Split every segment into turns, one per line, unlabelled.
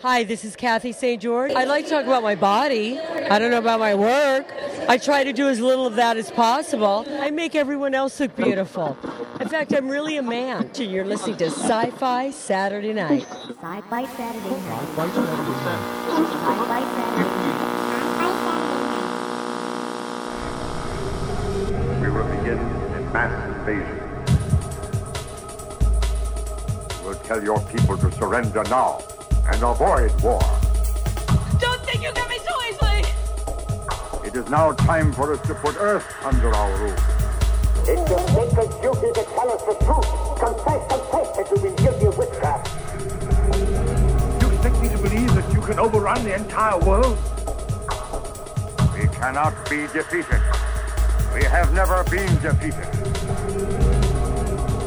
Hi, this is Kathy St. George. I like to talk about my body. I don't know about my work. I try to do as little of that as possible. I make everyone else look beautiful. In fact, I'm really a man. You're listening to Sci Fi Saturday Night.
Sci-Fi Saturday night. Sci-Fi Saturday
We will begin a mass invasion. We'll tell your people to surrender now and avoid war.
Don't think you get me so easily!
It is now time for us to put Earth under our rule.
It's your sacred duty to tell us the truth. Confess, confess that you've been guilty of witchcraft.
You expect me to believe that you can overrun the entire world? We cannot be defeated. We have never been defeated.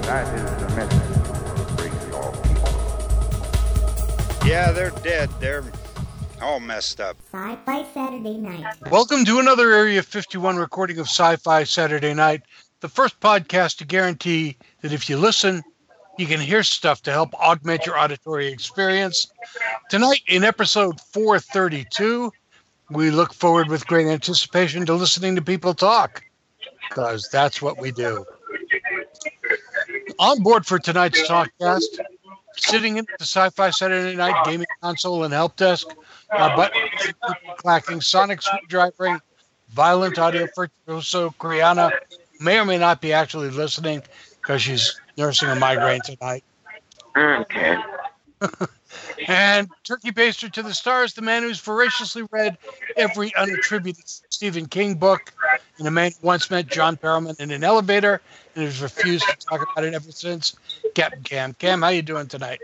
That is the message
Yeah, they're dead. They're all messed up.
Sci-Fi Saturday night.
Welcome to another Area 51 recording of Sci Fi Saturday Night, the first podcast to guarantee that if you listen, you can hear stuff to help augment your auditory experience. Tonight, in episode 432, we look forward with great anticipation to listening to people talk, because that's what we do. On board for tonight's talkcast, sitting in the Sci Fi Saturday Night gaming console and help desk, uh, but clacking, sonic screwdrivering, violent audio virtuoso Kriana may or may not be actually listening because she's nursing a migraine tonight.
Okay.
And Turkey Baster to the Stars, the man who's voraciously read every unattributed Stephen King book, and a man who once met John Barrowman in an elevator and has refused to talk about it ever since. Captain Cam. Cam, how are you doing tonight?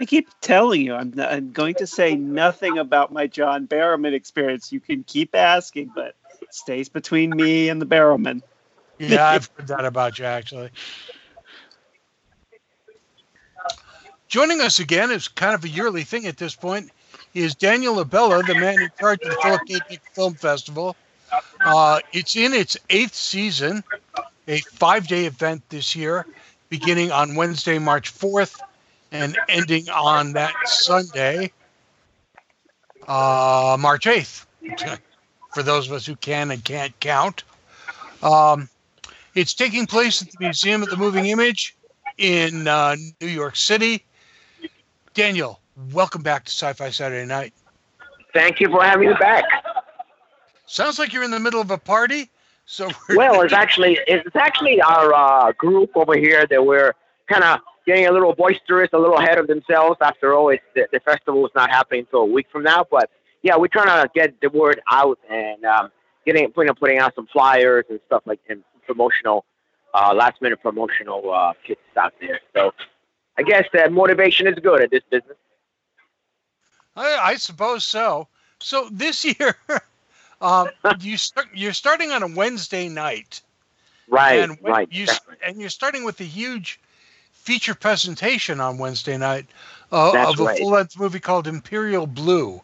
I keep telling you, I'm, I'm going to say nothing about my John Barrowman experience. You can keep asking, but it stays between me and the Barrowman.
Yeah, I've heard that about you actually. Joining us again is kind of a yearly thing at this point. Is Daniel Abella, the man in charge of the Philip Film Festival. Uh, it's in its eighth season, a five-day event this year, beginning on Wednesday, March 4th, and ending on that Sunday, uh, March 8th. For those of us who can and can't count. Um, it's taking place at the Museum of the Moving Image in uh, New York City. Daniel, welcome back to Sci Fi Saturday Night.
Thank you for having me back.
Sounds like you're in the middle of a party. So we're
Well, it's actually it's actually our uh, group over here that we're kind of getting a little boisterous, a little ahead of themselves. After all, it's the, the festival is not happening until a week from now. But yeah, we're trying to get the word out and um, getting putting putting out some flyers and stuff like and promotional, uh, last minute promotional uh, kits out there. So I guess that motivation is good at this business.
I, I suppose so. So this year, um, you start, you're starting on a Wednesday night,
Right,
and
right.
you and you're starting with a huge feature presentation on Wednesday night uh, of a
right.
full-length movie called Imperial Blue.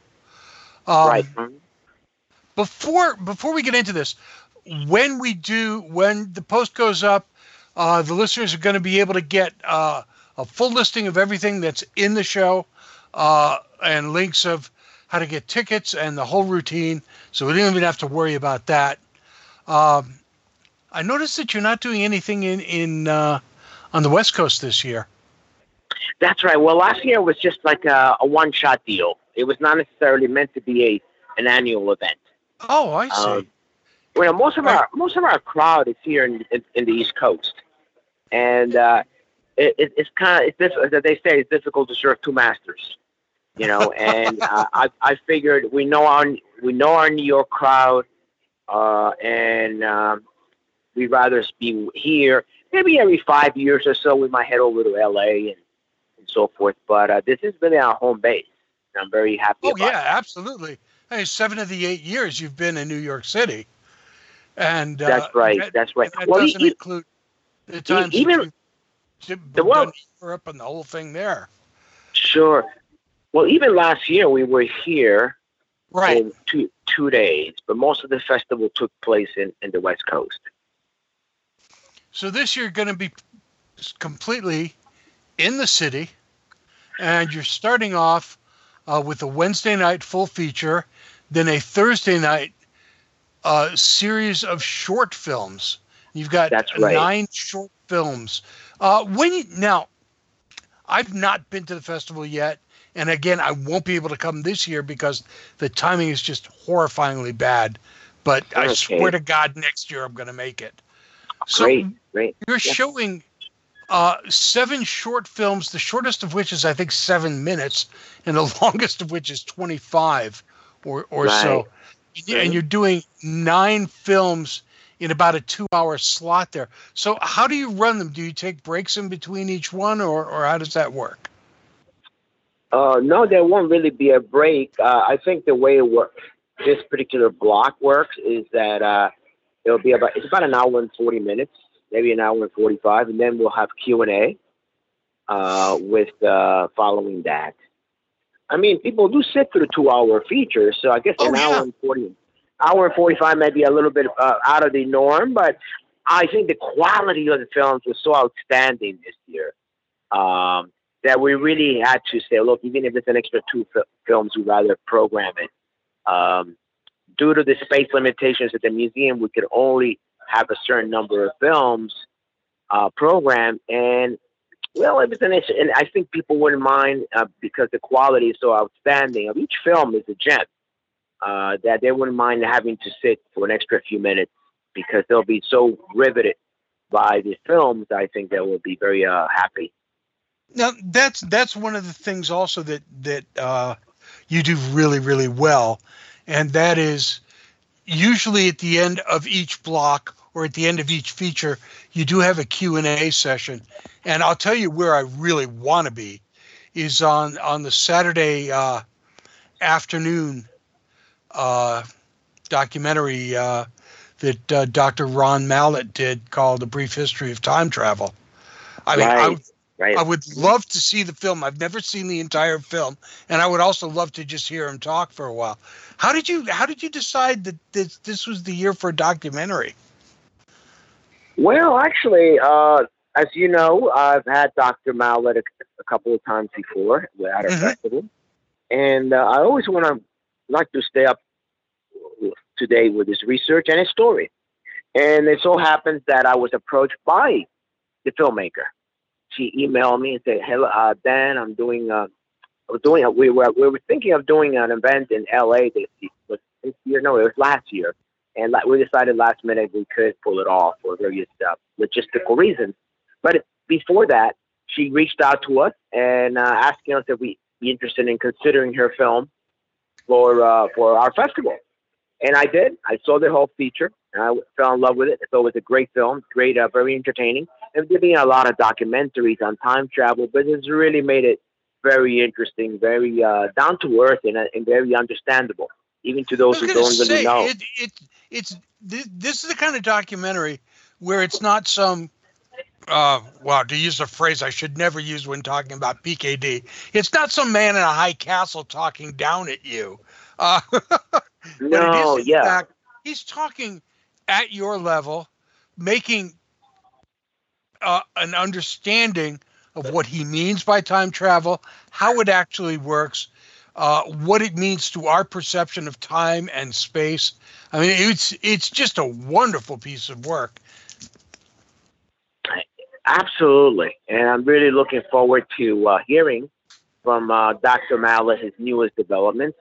Um,
right.
Before before we get into this, when we do when the post goes up, uh, the listeners are going to be able to get uh, a full listing of everything that's in the show uh, and links of how to get tickets and the whole routine. So we didn't even have to worry about that. Um, I noticed that you're not doing anything in in uh, on the West Coast this year.
That's right. Well, last year was just like a, a one-shot deal. It was not necessarily meant to be a an annual event.
Oh, I see.
Um, well, most of our most of our crowd is here in in, in the East Coast, and uh, it, it, it's kind of it's diff- as they say it's difficult to serve two masters, you know. and uh, I I figured we know our we know our New York crowd, uh, and um, we'd rather be here. Maybe every five years or so, we might head over to LA and, and so forth. But uh, this is really our home base. and I'm very happy.
Oh yeah,
it.
absolutely. Hey, seven of the eight years you've been in New York City, and uh,
That's right.
that-
that's right.
that
Well,
doesn't
e-
include the times
even-
that you've
the
done
world-
Europe and the whole thing there.
Sure. Well, even last year we were here
Right.
in two two days, but most of the festival took place in, in the West Coast.
So this year going to be completely in the city, and you're starting off uh, with a Wednesday night full feature, then a Thursday night uh, series of short films. You've got
That's right.
nine short films. Uh, when you, now, I've not been to the festival yet, and again, I won't be able to come this year because the timing is just horrifyingly bad. But I swear to God, next year I'm going to make it. So
Great, great.
you're
Yeah.
showing uh, seven short films, the shortest of which is I think seven minutes, and the longest of which is 25 or or so. And And you're doing nine films in about a two-hour slot there. So how do you run them? Do you take breaks in between each one, or or how does that work?
Uh, no, there won't really be a break. Uh, I think the way it works, this particular block works is that uh, it'll be about it's about an hour and forty minutes, maybe an hour and forty-five, and then we'll have Q and A uh, with uh, following that. I mean, people do sit through two-hour features, so I guess
Oh,
an
yeah.
hour and forty, hour and forty-five may be a little bit uh, out of the norm, but I think the quality of the films was so outstanding this year. Um, that we really had to say, look, even if it's an extra two fi- films, we'd rather program it. Um, due to the space limitations at the museum, we could only have a certain number of films uh, programmed. And, well, it was an issue. And I think people wouldn't mind uh, because the quality is so outstanding. Each film is a gem uh, that they wouldn't mind having to sit for an extra few minutes because they'll be so riveted by the films. I think they will be very uh, happy.
Now that's that's one of the things also that that uh, you do really really well, and that is usually at the end of each block or at the end of each feature you do have a Q&A session and I'll tell you where I really want to be is on on the Saturday uh, afternoon uh, documentary uh, that uh, Dr. Ron Mallett did called A Brief History of Time Travel. I mean, I,
Right. Right.
I would love to see the film. I've never seen the entire film, and I would also love to just hear him talk for a while. How did you How did you decide that this this was the year for a documentary?
Well, actually, uh, as you know, I've had Dr. Mallett a, a couple of times before at a
Mhm.
festival, and uh, I always want to like to stay up to date with his research and his story. And it so happens that I was approached by the filmmaker. She emailed me and said, "Hello, uh, Dan, I'm doing. Uh, I was doing. We were we were thinking of doing an event in L.A. this was this year. No, it was last year." and like we decided last minute we could pull it off for various uh, logistical reasons. But before that, she reached out to us and uh, asking us if we'd be interested in considering her film for uh, for our festival. And I did. I saw the whole feature and I fell in love with it. So it was a great film, great, uh, very entertaining. And there being a lot of documentaries on time travel, but it's really made it very interesting, very uh, down to earth, and, uh, and very understandable, even to those who don't really
say
know.
it, it it's this, this is the kind of documentary where it's not some uh wow to use a phrase I should never use when talking about PKD. It's not some man in a high castle talking down at you. Uh,
no,
is
yeah.
fact he's talking at your level, making uh, an understanding of what he means by time travel, how it actually works, uh, what it means to our perception of time and space. I mean, it's it's just a wonderful piece of work.
Absolutely. And I'm really looking forward to uh, hearing from uh, Dr. Mallett his newest developments.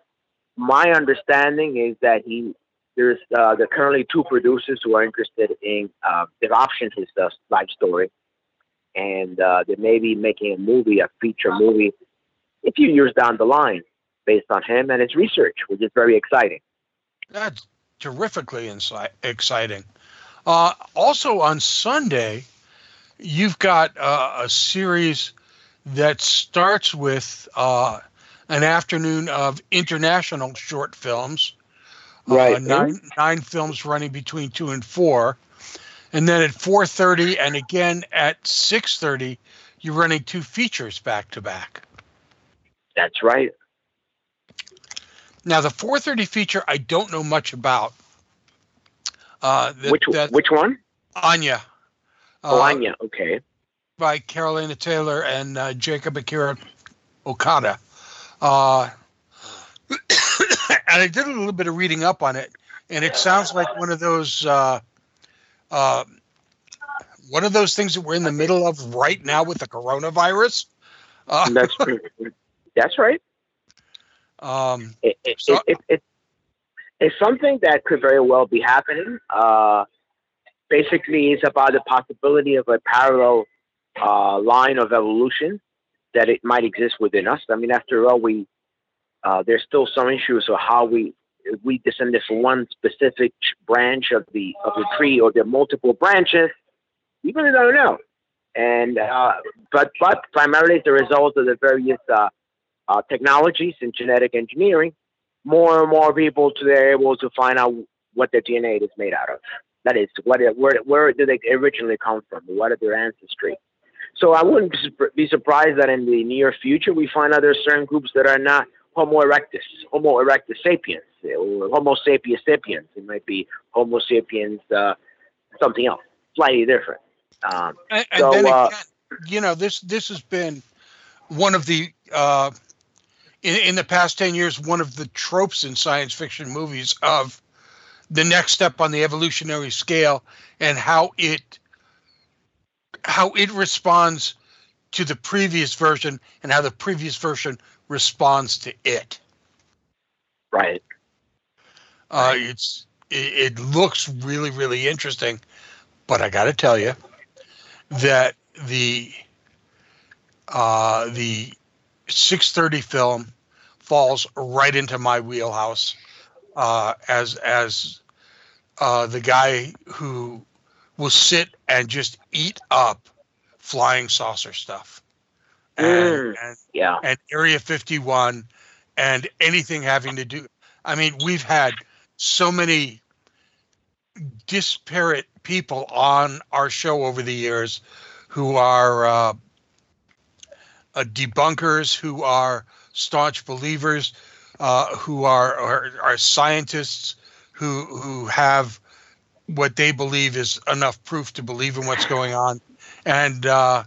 My understanding is that he there's uh, currently two producers who are interested in uh, they've optioned his uh, life story, and uh, they may be making a movie, a feature movie, a few years down the line, based on him and his research, which is very exciting.
That's terrifically insi- exciting. Uh, also on Sunday, you've got uh, a series that starts with uh, an afternoon of international short films. Uh, nine nine films running between two and four, and then at four thirty and again at six thirty, you're running two features back to back.
That's right.
Now the four thirty feature I don't know much about. Uh, that,
which
that
which one?
Anya.
Oh,
uh,
Anya. Okay.
by Carolina Taylor and uh, Jacob Akira Okada. Uh, and I did a little bit of reading up on it, and it sounds like one of those uh, uh, one of those things that we're in the middle of right now with the coronavirus. Uh,
That's that's right.
um,
It, it,
So-
it, it, it, it's something that could very well be happening. Uh, basically, it's about the possibility of a parallel uh, line of evolution that it might exist within us. I mean, after all, we uh, there's still some issues of how we we descended from one specific branch of the of the tree or there are multiple branches. We really don't know. And uh, but but primarily it's the result of the various uh, uh, technologies and genetic engineering. More and more people today are able to find out what their DNA is made out of. That is, what where where did they originally come from? What are their ancestry? So I wouldn't be surprised that in the near future we find out there's certain groups that are not Homo erectus, Homo erectus sapiens, or Homo sapiens sapiens. It might be Homo sapiens uh, something else, slightly different. Um,
and, and
So,
then
uh,
you know, this this has been one of the uh, in, in the past ten years one of the tropes in science fiction movies of the next step on the evolutionary scale and how it how it responds to the previous version and how the previous version responds to it.
right.
Uh, it's it, it looks really really interesting, but I got to tell you that the uh, the 6:30 film falls right into my wheelhouse uh, as as uh, the guy who will sit and just eat up flying saucer stuff and,
Mm.
and
Yeah.
and Area 51 and anything having to do. I mean, we've had so many disparate people on our show over the years who are uh, uh, debunkers, who are staunch believers, uh, who are, are are scientists, who who have what they believe is enough proof to believe in what's going on, and uh,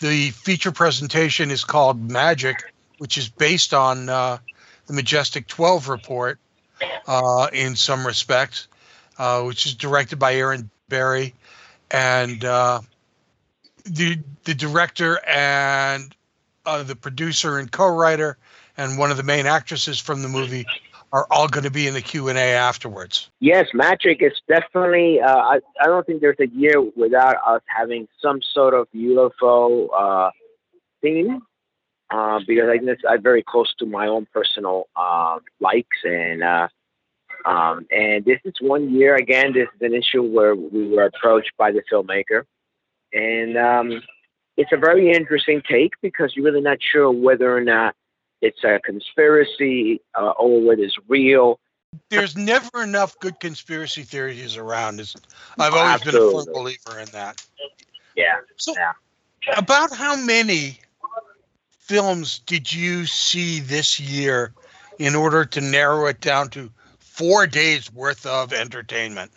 the feature presentation is called Magic, which is based on uh, the Majestic 12 report uh, in some respects, uh, which is directed by Aaron Berry. And uh, the, the director and uh, the producer and co-writer and one of the main actresses from the movie are all going to be in the Q&A afterwards.
Yes, Magic is definitely. Uh, I I don't think there's a year without us having some sort of UFO uh, theme, uh, because I uh, very close to my own personal uh, likes and. Uh, um, and this is one year again. This is an issue where we were approached by the filmmaker, and um, it's a very interesting take because you're really not sure whether or not it's a conspiracy uh, or whether it's real.
There's never enough good conspiracy theories around. Is I've always been a firm believer in that.
Yeah.
So,
Yeah.
about how many films did you see this year in order to narrow it down to four days worth of entertainment?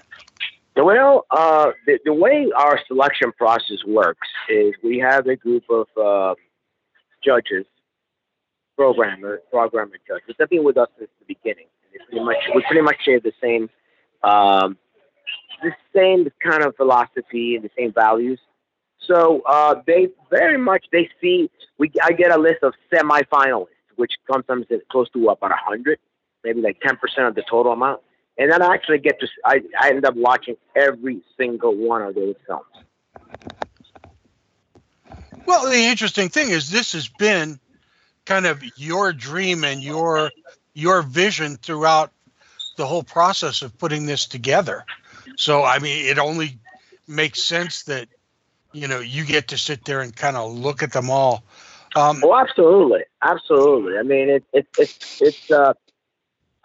Well, uh, the, the way our selection process works is we have a group of uh, judges, programmers, programmer judge, They've been with us since the beginning. And pretty much we pretty much share the same, um, the same kind of philosophy and the same values. So uh, they very much they see we I get a list of semi-finalists, which sometimes is close to about a hundred, maybe like ten percent of the total amount and then I actually get to I, I end up watching every single one of those films.
Well, the interesting thing is this has been kind of your dream and your your vision throughout the whole process of putting this together. So I mean, it only makes sense that you know you get to sit there and kind of look at them all. Um,
Oh, absolutely, absolutely. I mean, it, it, it's it's. Uh,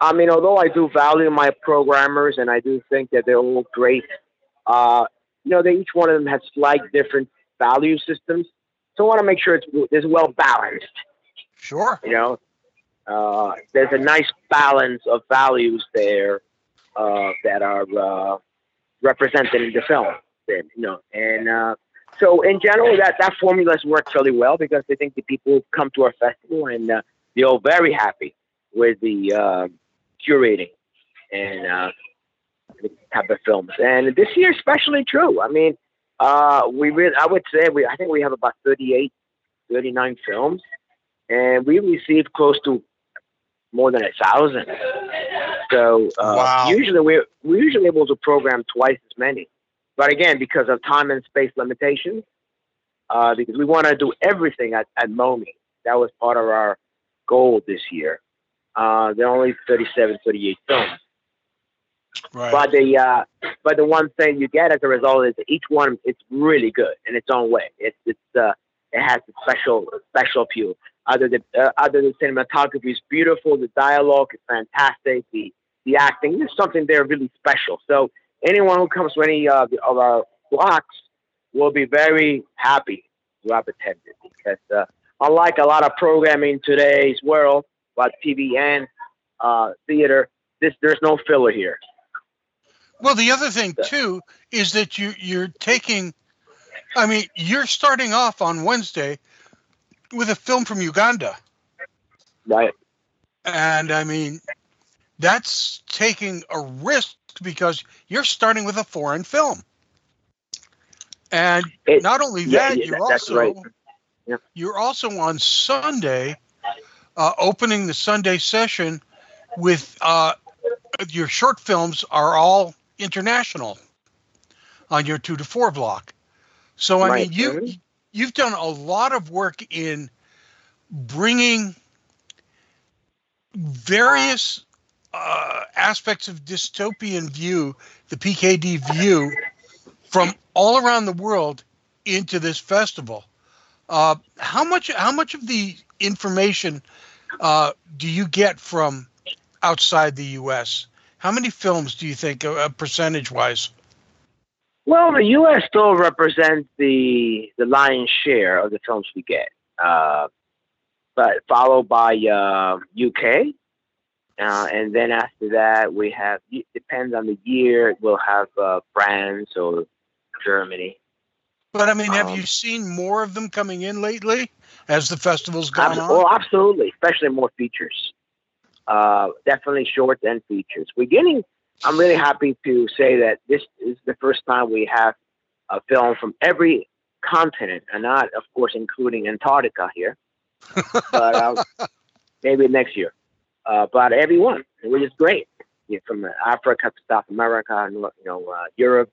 I mean, although I do value my programmers and I do think that they're all great, uh, you know, they each one of them has slight different value systems. So I want to make sure it's it's well balanced.
Sure.
You know, uh, there's a nice balance of values there uh, that are uh, represented in the film. You know, and uh, so in general, that that formula has worked really well because I think the people come to our festival and uh, they're all very happy with the uh, curating and the type of films. And this year, especially true. I mean, we really, I would say we, I think we have about 38, 39 films, and we received close to more than a thousand. So uh,
Wow.
usually we're we're usually able to program twice as many, but again because of time and space limitations, uh, because we want to do everything at at MOMI. That was part of our goal this year. Uh, there are only 37, 38 films.
Right.
But the uh, but the one thing you get as a result is that each one it's really good in its own way. It's it's uh, it has a special special appeal. Other the uh, other the cinematography is beautiful, the dialogue is fantastic, the the acting there's something there really special. So anyone who comes to any uh, of our blocks will be very happy to have attended because uh, unlike a lot of programming in today's world, like TV and uh, theater, this there's no filler here.
Well, the other thing too is that you you're taking. I mean, you're starting off on Wednesday with a film from Uganda,
Right.
and I mean, that's taking a risk because you're starting with a foreign film, and
It-
not only
yeah,
that,
yeah,
you're also
right. Yeah.
you're also on Sunday, uh, opening the Sunday session with uh, your short films are all international on your two to four block. So I
Right.
mean, you
Mhm.
You've done a lot of work in bringing various uh, aspects of dystopian view, the PKD view, from all around the world into this festival. Uh, how much how much of the information uh, do you get from outside the U.S.? How many films do you think, uh, percentage wise?
Well, the U.S. still represents the the lion's share of the films we get, uh, but followed by uh, UK, uh, and then after that we have. It depends on the year. We'll have uh, France or Germany.
But I mean, have
Um,
you seen more of them coming in lately as the festival's gone on?
Well, absolutely, especially more features. Uh, definitely shorts and features. We're getting. I'm really happy to say that this is the first time we have a film from every continent, and not, of course, including Antarctica here, but uh, maybe next year. Uh, but everyone, which is great. Yeah, from Africa to South America, you know, uh, Europe,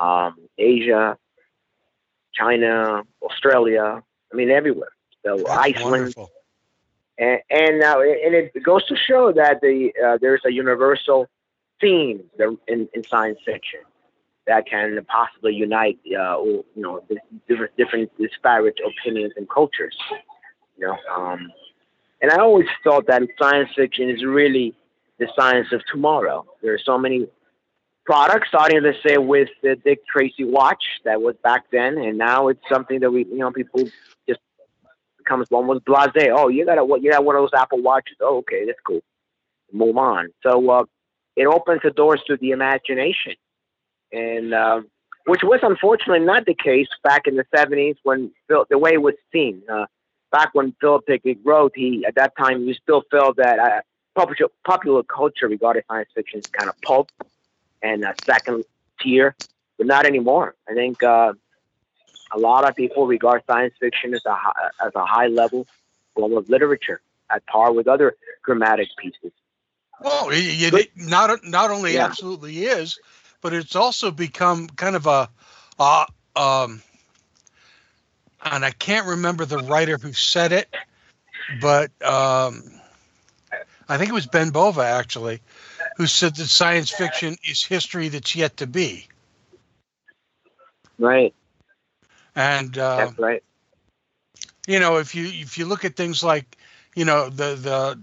um, Asia, China, Australia. I mean, everywhere. So
That's
Iceland,
wonderful.
and and now and it goes to show that the uh, there's a universal theme there in, in science fiction that can possibly unite uh, you know different different disparate opinions and cultures you know um, and I always thought that science fiction is really the science of tomorrow there are so many products starting let's say with the Dick Tracy watch that was back then and now it's something that we you know people just becomes one was blase. Oh, you got a? You got one of those Apple watches. Oh, okay, that's cool. Move on. So uh, it opens the doors to the imagination, and uh, which was unfortunately not the case back in the '70s when Phil, the way it was seen. Uh, back when Philip Dick wrote, he at that time you still felt that uh, popular popular culture regarded science fiction as kind of pulp and uh, second tier, but not anymore. I think. Uh, a lot of people regard science fiction as a high, as a high level form of literature, at par with other dramatic pieces.
Well, it, it, not not only
Yeah.
absolutely is, but it's also become kind of a, uh, um, and I can't remember the writer who said it, but um, I think it was Ben Bova actually, who said that science fiction is history that's yet to be,
Right.
and uh,
That's right.
you know if you if you look at things like you know the the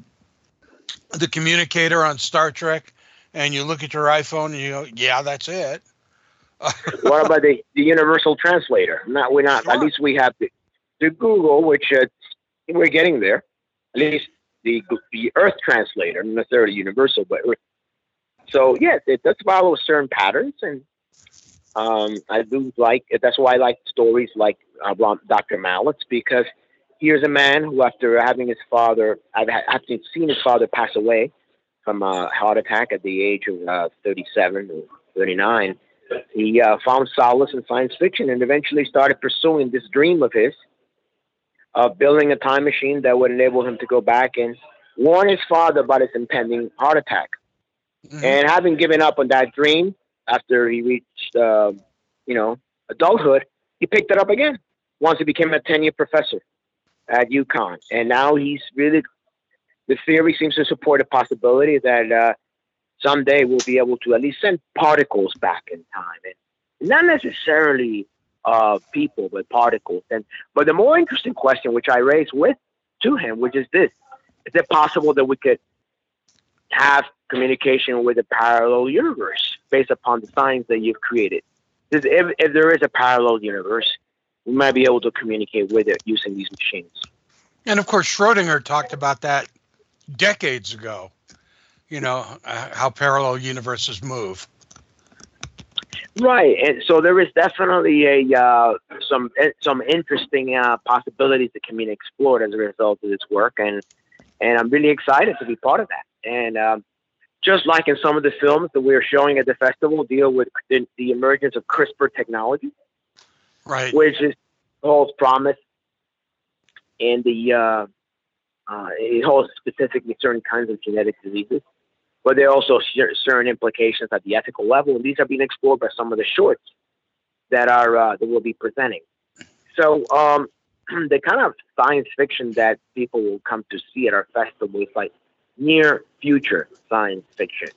the communicator on Star Trek, and you look at your iPhone and you go, yeah, that's it.
what about the, the universal translator? Not we're not. At least we have the, the Google, which uh, we're getting there. At least the the Earth translator, not necessarily universal, but. So yes, it does follow certain patterns, and um, I do like. That's why I like stories like uh, Dr. Mallett's because here's a man who, after having his father, seen seen his father pass away, from a heart attack at the age of uh, 37 or 39. He uh, found solace in science fiction and eventually started pursuing this dream of his of building a time machine that would enable him to go back and warn his father about his impending heart attack.
Mhm.
And having given up on that dream after he reached, uh, you know, adulthood, he picked it up again once he became a tenured professor at UConn. And now he's really, the theory seems to support a possibility that uh, someday we'll be able to at least send particles back in time. And not necessarily uh, people, but particles. And But the more interesting question, which I raised with to him, which is this is it possible that we could have communication with a parallel universe based upon the science that you've created? If, if there is a parallel universe, we might be able to communicate with it using these machines.
And of course, Schrodinger talked about that decades ago. You know uh, how parallel universes move.
Right, and so there is definitely a uh, some some interesting uh, possibilities that can be explored as a result of this work, and and I'm really excited to be part of that. And um, just like in some of the films that we're showing at the festival, deal with the, the emergence of CRISPR technology,
Right.
which is holds promise and the uh, uh, it holds specifically certain kinds of genetic diseases, but there are also certain implications at the ethical level, and these are being explored by some of the shorts that are uh, that we'll be presenting. So um, the kind of science fiction that people will come to see at our festival is like near future science fiction,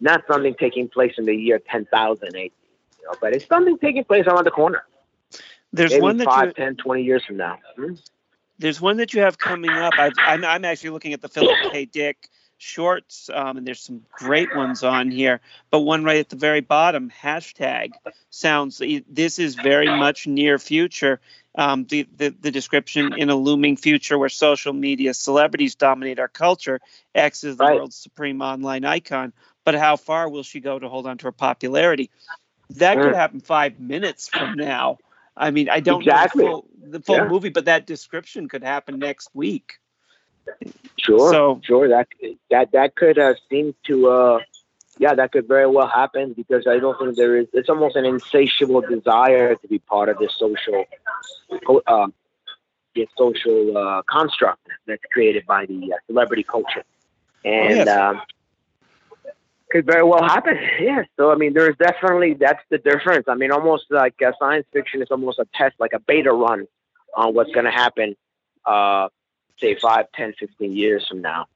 not something taking place in the year 10,000 AD, you know, but it's something taking place around the corner.
There's
maybe
one that
five,
you,
10, 20 years from now. Hmm?
there's one that you have coming up. I'm, I'm actually looking at the Philip K. Dick shorts, um, and there's some great ones on here. But one right at the very bottom, hashtag, sounds. This is very much near future. Um, the, the the description in a looming future where social media celebrities dominate our culture. X is the
Right.
world's supreme online icon. But how far will she go to hold on to her popularity? That could
Mm.
happen five minutes from now. I mean, I don't
Exactly.
know the full, the full
Yeah.
movie, but that description could happen next week.
Sure,
So-
sure. That that that could uh, seem to, uh, yeah, that could very well happen because I don't think there is. It's almost an insatiable desire to be part of this social, uh, this social uh, construct that's created by the uh, celebrity culture, and
yes.
um, could very well happen. Yeah. So I mean, there's definitely that's the difference. I mean, almost like uh, science fiction is almost a test, like a beta run on what's going to happen. Uh, say five, ten, fifteen years from now,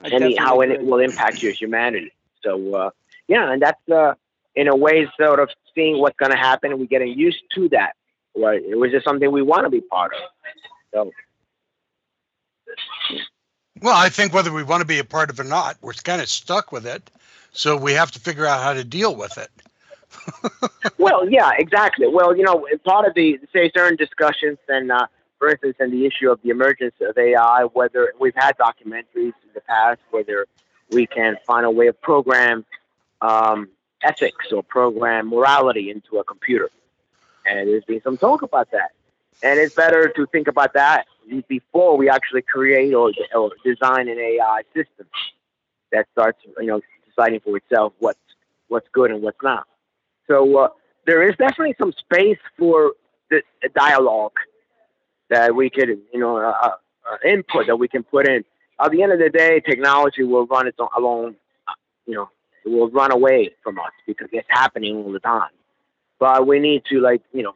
I
and how it will impact your humanity. So, uh, yeah, and that's uh, in a way sort of seeing what's going to happen, and we're getting used to that. Right? It was just something we want to be part of. So,
Well, I think whether we want to be a part of it or not, we're kind of stuck with it. So we have to figure out how to deal with it.
well, yeah, exactly. Well, you know, part of the say certain discussions, and uh, for instance, in the issue of the emergence of AI, whether we've had documentaries in the past, whether we can find a way of program um, ethics or program morality into a computer, and there's been some talk about that. And it's better to think about that before we actually create or, or design an AI system that starts, you know, deciding for itself what's what's good and what's not. So uh, there is definitely some space for the a dialogue that we could, you know, uh, uh, input that we can put in. At the end of the day, technology will run its own alone. uh, You know, it will run away from us because it's happening all the time. But we need to, like, you know,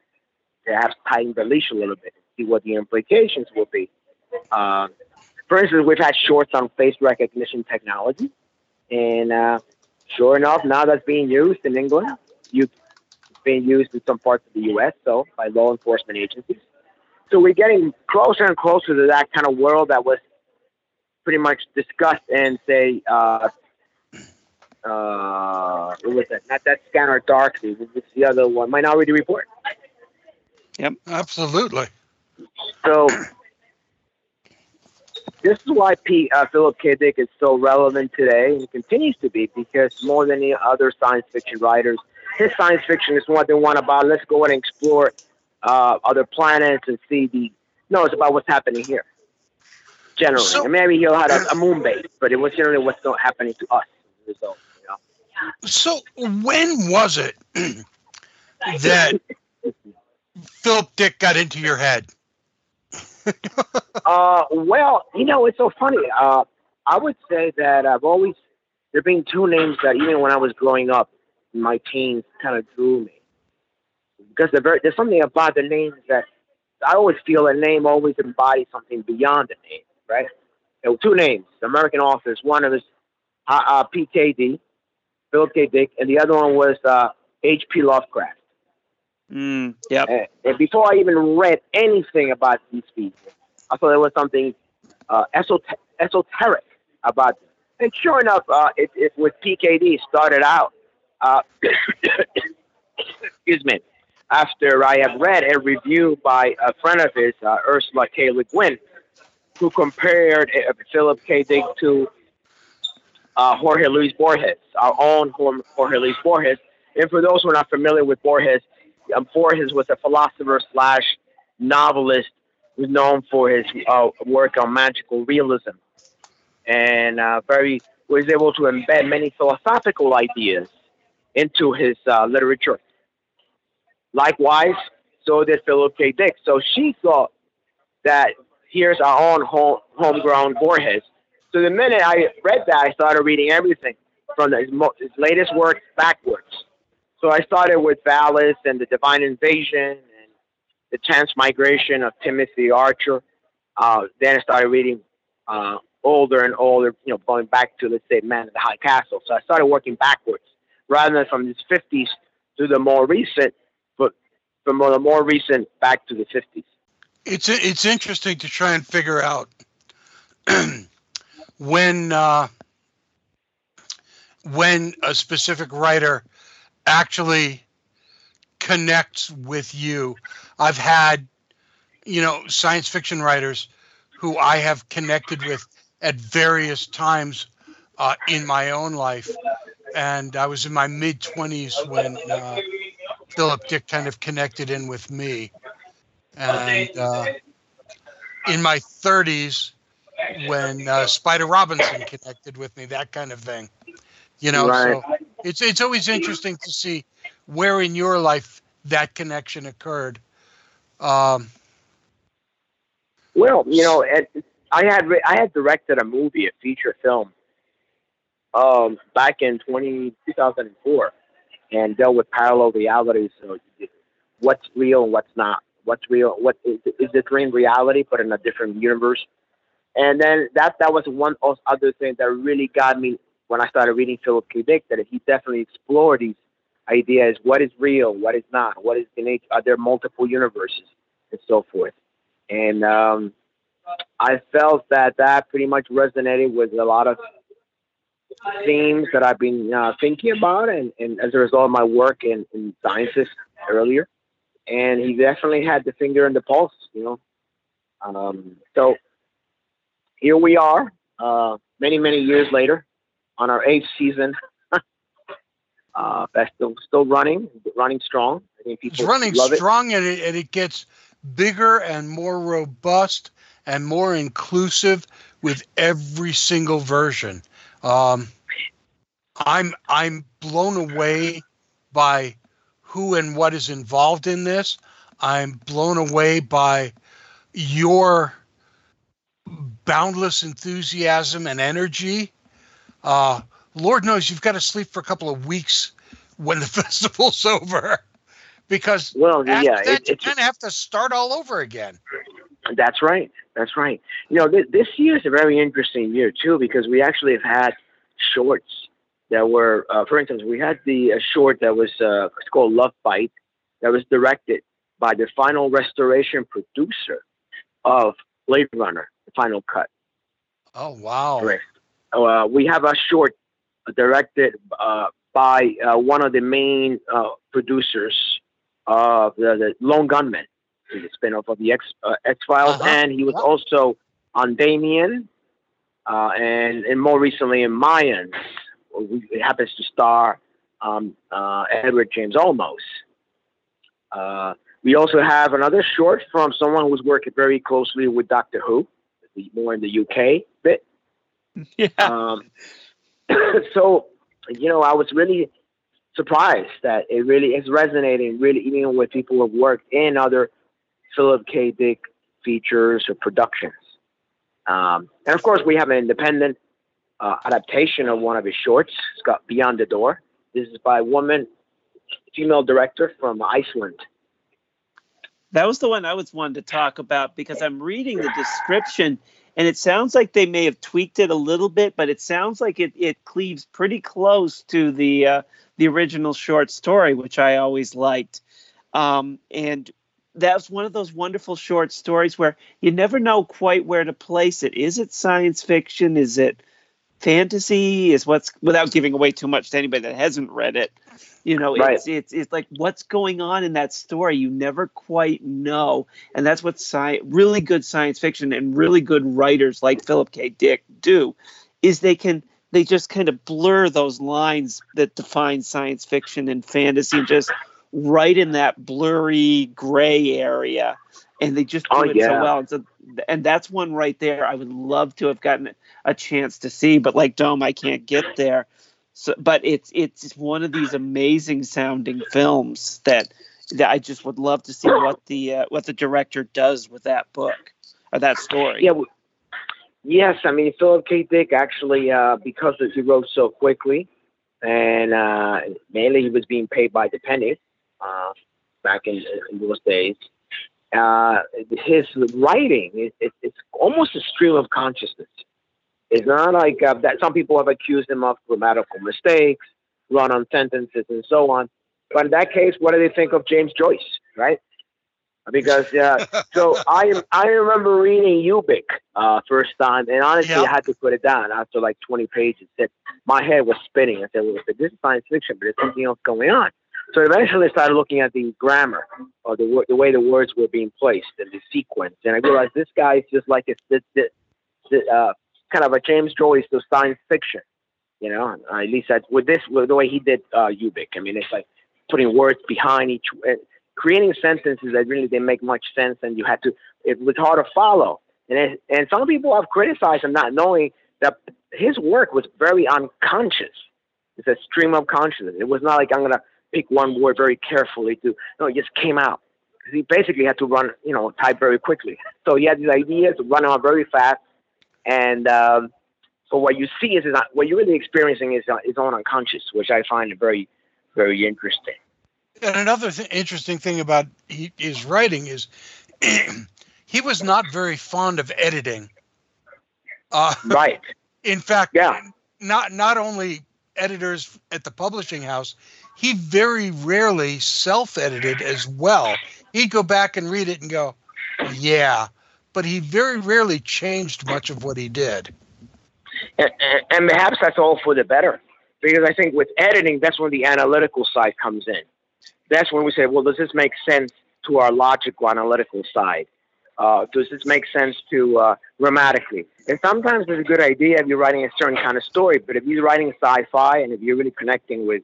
perhaps tighten the leash a little bit see what the implications will be. Uh, for instance, we've had shorts on face recognition technology, and uh, sure enough, now that's being used in England. You, it's being used in some parts of the U.S. So by law enforcement agencies. So we're getting closer and closer to that kind of world that was pretty much discussed and say, uh, uh, what was it? Not that Scanner Darkly. What's the other one? Minority Report.
Yep, absolutely.
So this is why P, uh, Philip K. Dick is so relevant today and continues to be because more than any other science fiction writers, his science fiction is what they want about. Let's go and explore uh, other planets and see the. No, it's about what's happening here. Generally,
So-
and maybe he'll have a, a moon base, but it was generally what's not happening to us. as a result, you know?
So when was it that Philip Dick got into your head?
Uh, well, you know, it's so funny. Uh, I would say that I've always there been two names that even when I was growing up, my teens, kind of drew me because very, there's something about the names that I always feel a name always embodies something beyond the name, right? There were two names, American authors. One of us, uh, uh, PKD, Philip K. Dick, and the other one was uh, H.P. Lovecraft.
Mm, yep.
And, and before I even read anything about these people, I thought there was something uh, esot- esoteric about them. And sure enough, uh, it, it with PKD started out. Uh, excuse me. After I had read a review by a friend of his, uh, Ursula K. Le Guin, who compared uh, Philip K. Dick to uh, Jorge Luis Borges, our own Jorge Luis Borges. And for those who are not familiar with Borges, um, Borges was a philosopher slash novelist who's known for his uh, work on magical realism, and uh, very was able to embed many philosophical ideas into his uh, literature. Likewise, so did Philip K. Dick. So she thought that here's our own home, homegrown Borges. So the minute I read that, I started reading everything from his, mo- his latest work backwards. So I started with Valis and the Divine Invasion and the Transmigration of Timothy Archer. Uh, then I started reading uh, older and older, you know, going back to let's say Man in the High Castle. So I started working backwards rather than from the 50s to the more recent, but from the more recent back to the 50s.
It's it's interesting to try and figure out when uh, when a specific writer actually connects with you. I've had you know science fiction writers who I have connected with at various times uh, in my own life, and I was in my mid twenties when uh, Philip Dick kind of connected in with me, and uh, in my thirties when uh, Spider Robinson connected with me, that kind of thing. You know,
Right.
so it's it's always interesting to see where in your life that connection occurred. Um,
Well, you know, it, I had I had directed a movie, a feature film, um, back in 20, 2004, and dealt with parallel realities. So, what's real and what's not? What's real? What is, is the dream reality, but in a different universe? And then that that was one other thing that really got me when I started reading Philip K. Dick. That he definitely explored these ideas: what is real, what is not, what is the nature? Are there multiple universes, and so forth? And um, I felt that that pretty much resonated with a lot of themes that I've been uh, thinking about, and, and as a result of my work in, in sciences earlier. And he definitely had the finger in the pulse, you know. Um, so here we are, uh, many many years later, on our eighth season. uh, that's still still running, running strong. I think
it's running
love it.
strong and it, and it gets bigger and more robust and more inclusive with every single version. Um, I'm I'm blown away by who and what is involved in this. I'm blown away by your boundless enthusiasm and energy. Uh, Lord knows you've got to sleep for a couple of weeks when the festival's over because
Well, yeah,
that,
it,
you kind of have to start all over again.
That's right. That's right. You know, th- this year is a very interesting year too because we actually have had shorts that were, uh, for instance, we had the uh, short that was uh, it's called Love Bite that was directed by the final restoration producer of Blade Runner, the final cut.
Oh wow!
Right. Uh, we have a short directed uh, by uh, one of the main uh, producers of the, the Lone Gunman, the spin-off of the X uh, X Files,
Uh-huh.
and he was
Yeah.
also on Damien, uh, and and more recently in Mayans. It happens to star um, uh, Edward James Olmos. Uh, we also have another short from someone who's working very closely with Doctor Who, the more in the UK bit.
Yeah.
Um, so, you know, I was really surprised that it really is resonating, really, even with people who have worked in other Philip K. Dick features or productions. Um, and of course, we have an independent uh, adaptation of one of his shorts. It's got Beyond the Door. This is by a woman, female director from Iceland.
That was the one I was wanting to talk about because I'm reading the description and it sounds like they may have tweaked it a little bit, but it sounds like it, it cleaves pretty close to the uh, the original short story, which I always liked. Um, and that's one of those wonderful short stories where you never know quite where to place it. Is it science fiction? Is it fantasy? Is what's without giving away too much to anybody that hasn't read it? You know,
Right.
it's it's it's like what's going on in that story. You never quite know, and that's what sci- really good science fiction and really good writers like Philip K. Dick do, is they can they just kind of blur those lines that define science fiction and fantasy and just right in that blurry gray area and they just do
Oh,
it
yeah.
so well and, so, and that's one right there i would love to have gotten a chance to see but like dome i can't get there so but it's it's one of these amazing sounding films that that i just would love to see what the uh, what the director does with that book or that story
Yeah. Yes, I mean Philip K. Dick actually, uh, because he wrote so quickly, and uh, mainly he was being paid by the penny uh, back in, in those days. Uh, his writing it, it, it's almost a stream of consciousness. It's not like uh, that. Some people have accused him of grammatical mistakes, run-on sentences, and so on. But in that case, what do they think of James Joyce, right? Because uh, so I I remember reading Ubik uh, first time, and honestly,
Yep.
I had to put it down after like 20 pages. That my head was spinning. I said, "Well, this is science fiction, but there's something else going on." So eventually, I started looking at the grammar or the the way the words were being placed and the sequence, and I realized this guy is just like a this, this, this, uh, kind of a James Joyce to science fiction. You know, at least that's with this with the way he did uh, Ubik. I mean, it's like putting words behind each, uh, creating sentences that really didn't make much sense, and you had to. It was hard to follow, and it, and some people have criticized him not knowing that his work was very unconscious. It's a stream of consciousness. It was not like I'm gonna pick one word very carefully to. No, it just came out. He basically had to run, you know, type very quickly. So he had these ideas, run out very fast, and um, so what you see is, is not, what you're really experiencing is uh, his own unconscious, which I find very, very interesting.
And another th- interesting thing about he, his writing is he was not very fond of editing. Uh,
Right.
in fact,
Yeah.
not not only editors at the publishing house, he very rarely self-edited as well. He'd go back and read it and go, "Yeah," but he very rarely changed much of what he did.
and, and- perhaps that's all for the better because i think with editing that's when the analytical side comes in. That's when we say well does this make sense to our logical analytical side? Uh, does this make sense to uh, grammatically? And sometimes it's a good idea if you're writing a certain kind of story but if you're writing sci-fi and if you're really connecting with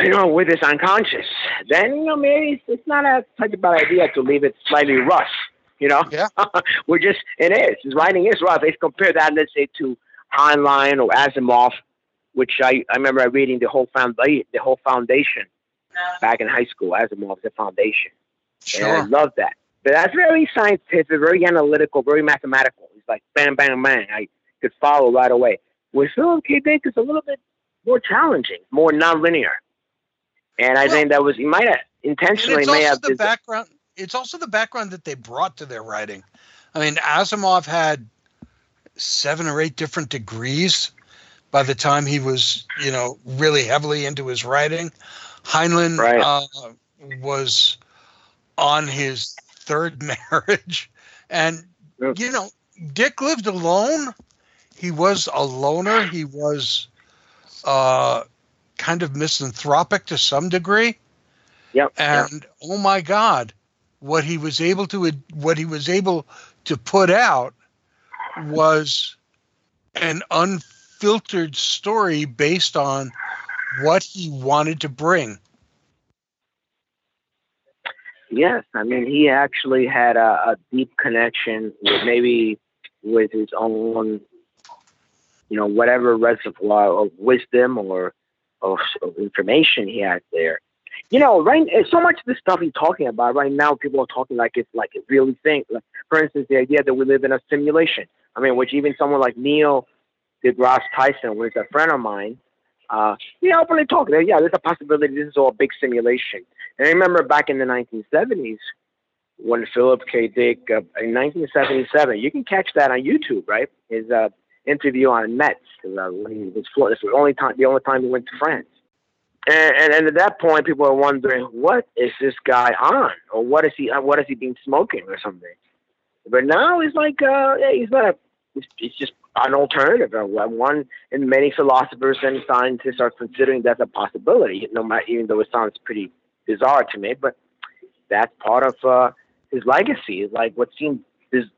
you know with this unconscious then you know maybe it's, it's not a such a bad idea to leave it slightly rough you know
Yeah.
we're just it is his writing is rough if compare that let's say to Heinlein or Asimov which I, I remember reading the whole foundation the whole foundation back in high school Asimov the foundation and I
Sure.
love that but that's very scientific very analytical very mathematical it's like bam, bam, bang I could follow right away with Philip K. Dick it's a little bit more challenging more nonlinear and I
Well-
think that was he might have intentionally may have
the background. It's also the background that they brought to their writing. I mean, Asimov had seven or eight different degrees by the time he was, you know, really heavily into his writing. Heinlein
Right.
uh, was on his third marriage, and
Yep.
you know, Dick lived alone. He was a loner. He was uh, kind of misanthropic to some degree
yep, yep.
and oh my god what he was able to what he was able to put out was an unfiltered story based on what he wanted to bring
Yes, I mean he actually had a, a deep connection with maybe with his own, you know, whatever reservoir of wisdom or of, of information he had there. You know, right? So much of the stuff he's talking about right now, people are talking like it's like a really thing. Like, for instance, the idea that we live in a simulation. I mean, which even someone like Neil deGrasse Tyson, is a friend of mine, uh, he openly talked. Yeah, there's a possibility this is all a big simulation. And I remember back in the 1970s when Philip K. Dick, uh, in 1977, you can catch that on YouTube, right? His uh, interview on Metz, uh, he was flo- It's the only time, the only time he went to France. And, and, and at that point, people are wondering, what is this guy on, or what is he, uh, what is he been smoking, or something. But now he's like, uh, yeah, he's not a, it's, it's just an alternative. One, and many philosophers and scientists are considering that's a possibility. No matter, even though it sounds pretty bizarre to me, but that's part of uh, his legacy. Is like what seemed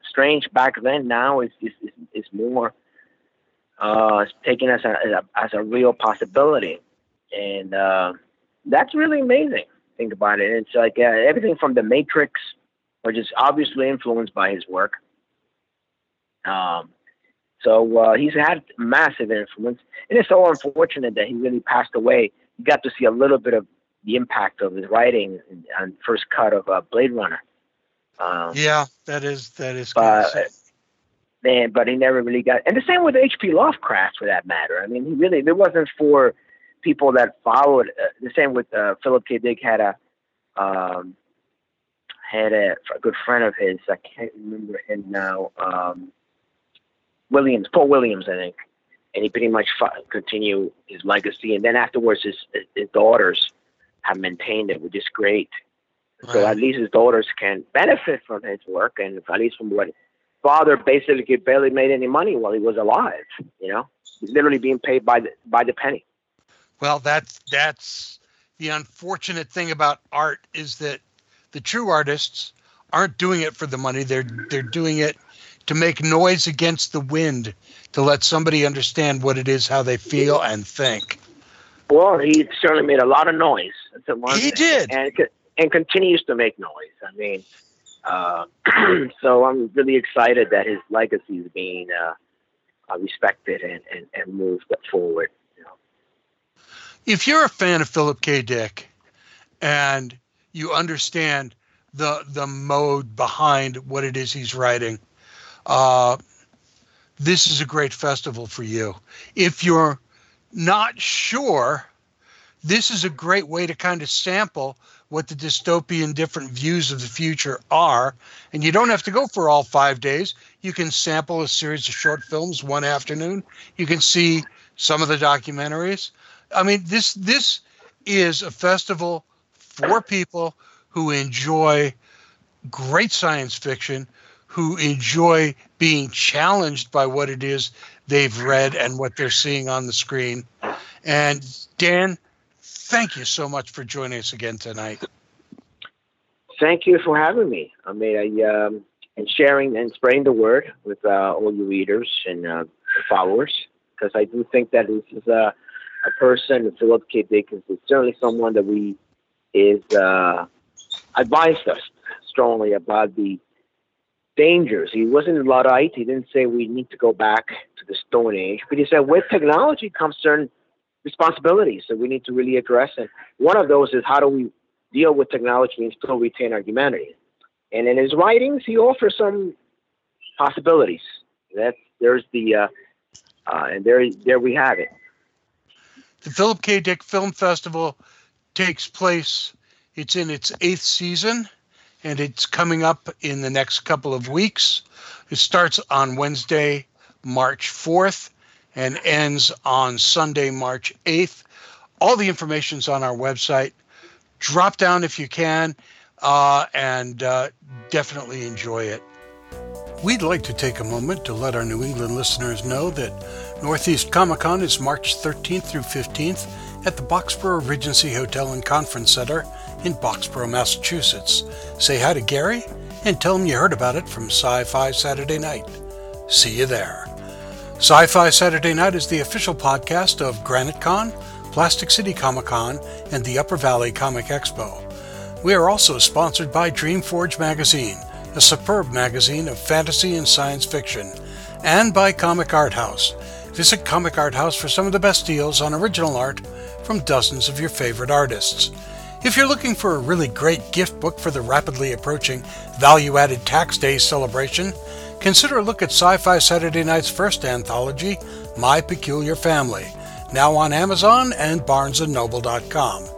strange back then. Now is is is, is more uh, taken as a as a real possibility, and uh, that's really amazing. Think about it. It's like uh, everything from the Matrix, which is obviously influenced by his work. Um, so uh, he's had massive influence, and it's so unfortunate that he really passed away. You got to see a little bit of the impact of his writing on first cut of uh, Blade Runner.
Um, yeah, that is that is.
But man, but he never really got. And the same with H.P. Lovecraft, for that matter. I mean, he really it wasn't for people that followed. Uh, the same with uh, Philip K. Dick had a um, had a, a, good friend of his. I can't remember him now. Um, Williams, Paul Williams, I think, and he pretty much fought, continued his legacy. And then afterwards, his his daughters have maintained it, which is great. Right. So at least his daughters can benefit from his work, and at least from what father basically barely made any money while he was alive. You know, he's literally being paid by the by the penny.
Well, that's that's the unfortunate thing about art is that the true artists aren't doing it for the money. They're they're doing it to make noise against the wind, to let somebody understand what it is, how they feel and think.
Well, he certainly made a lot of noise.
he did,
and and continues to make noise. I mean, uh, so I'm really excited that his legacy is being uh, uh, respected and, and, and moved forward.
If you're a fan of Philip K. Dick, and you understand the the mode behind what it is he's writing, uh, this is a great festival for you. If you're not sure, this is a great way to kind of sample what the dystopian different views of the future are. And you don't have to go for all five days. You can sample a series of short films one afternoon. You can see some of the documentaries. I mean, this this is a festival for people who enjoy great science fiction, who enjoy being challenged by what it is they've read and what they're seeing on the screen. And Dan, thank you so much for joining us again tonight.
Thank you for having me. I mean, I, um, and sharing and spreading the word with uh, all your readers and uh, followers, because I do think that this is a, a person, Philip K. Dickens, is certainly someone that we is uh, advised us strongly about the dangers. He wasn't a Luddite. He didn't say we need to go back to the Stone Age, but he said with technology comes certain responsibilities that we need to really address. And one of those is how do we deal with technology and still retain our humanity? And in his writings, he offers some possibilities. That there's the uh, uh, and there there we have it.
The Philip K. Dick Film Festival takes place. It's in its eighth season, and it's coming up in the next couple of weeks. It starts on Wednesday, March 4th, and ends on Sunday, March 8th. All the information's on our website. Drop down if you can uh, and uh, definitely enjoy it. We'd like to take a moment to let our New England listeners know that Northeast Comic Con is March 13th through 15th at the Boxborough Regency Hotel and Conference Center in Boxborough, Massachusetts. Say hi to Gary and tell him you heard about it from Sci Fi Saturday Night. See you there. Sci Fi Saturday Night is the official podcast of Granite Con, Plastic City Comic Con, and the Upper Valley Comic Expo. We are also sponsored by Dreamforge Magazine, a superb magazine of fantasy and science fiction, and by Comic Art House. Visit Comic Art House for some of the best deals on original art from dozens of your favorite artists. If you're looking for a really great gift book for the rapidly approaching value added tax day celebration, consider a look at Sci Fi Saturday Night's first anthology, My Peculiar Family, now on Amazon and BarnesandNoble.com.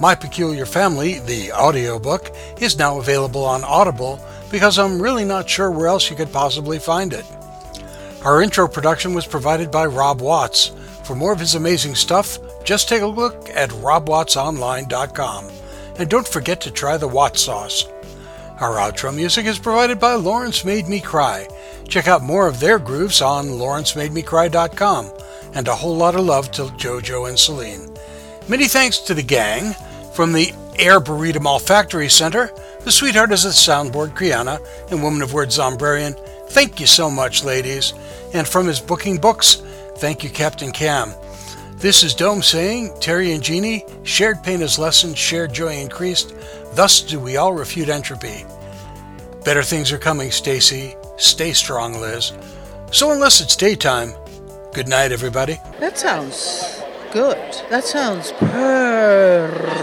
My Peculiar Family, the audiobook, is now available on Audible because I'm really not sure where else you could possibly find it. Our intro production was provided by Rob Watts. For more of his amazing stuff, just take a look at robwattsonline.com. And don't forget to try the Watts sauce. Our outro music is provided by Lawrence Made Me Cry. Check out more of their grooves on lawrencemademecry.com. And a whole lot of love to JoJo and Celine. Many thanks to the gang from the Air Burrito Mall Factory Center, the sweetheart is the soundboard Kriana, and Woman of Words Zombrarian. Thank you so much, ladies. And from his booking books, thank you, Captain Cam. This is Dome saying, Terry and Jeannie, shared pain is lessened, shared joy increased. Thus do we all refute entropy. Better things are coming, Stacy. Stay strong, Liz. So unless it's daytime, good night, everybody.
That sounds good. That sounds perfect.